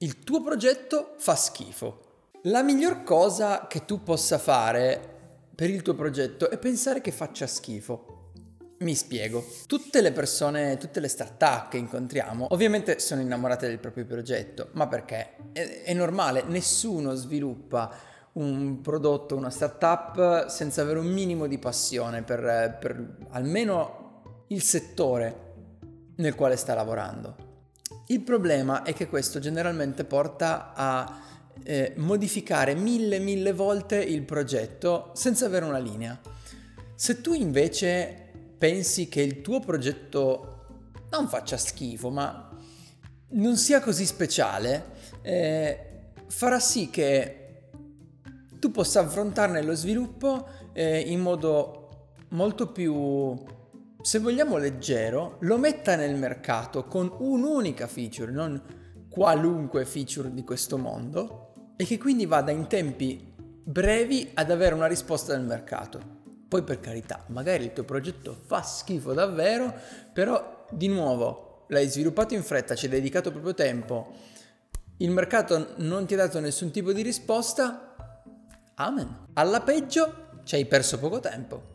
Il tuo progetto fa schifo. La miglior cosa che tu possa fare per il tuo progetto è pensare che faccia schifo. Mi spiego. Tutte le persone, tutte le start-up che incontriamo, ovviamente sono innamorate del proprio progetto, ma perché? È, è normale, nessuno sviluppa un prodotto, una start-up senza avere un minimo di passione per, per almeno il settore nel quale sta lavorando. Il problema è che questo generalmente porta a eh, modificare mille mille volte il progetto senza avere una linea. Se tu invece pensi che il tuo progetto non faccia schifo, ma non sia così speciale, eh, farà sì che tu possa affrontarne lo sviluppo eh, in modo molto più se vogliamo leggero, lo metta nel mercato con un'unica feature, non qualunque feature di questo mondo, e che quindi vada in tempi brevi ad avere una risposta dal mercato. Poi per carità, magari il tuo progetto fa schifo davvero, però di nuovo l'hai sviluppato in fretta, ci hai dedicato proprio tempo, il mercato non ti ha dato nessun tipo di risposta, amen. Alla peggio ci hai perso poco tempo.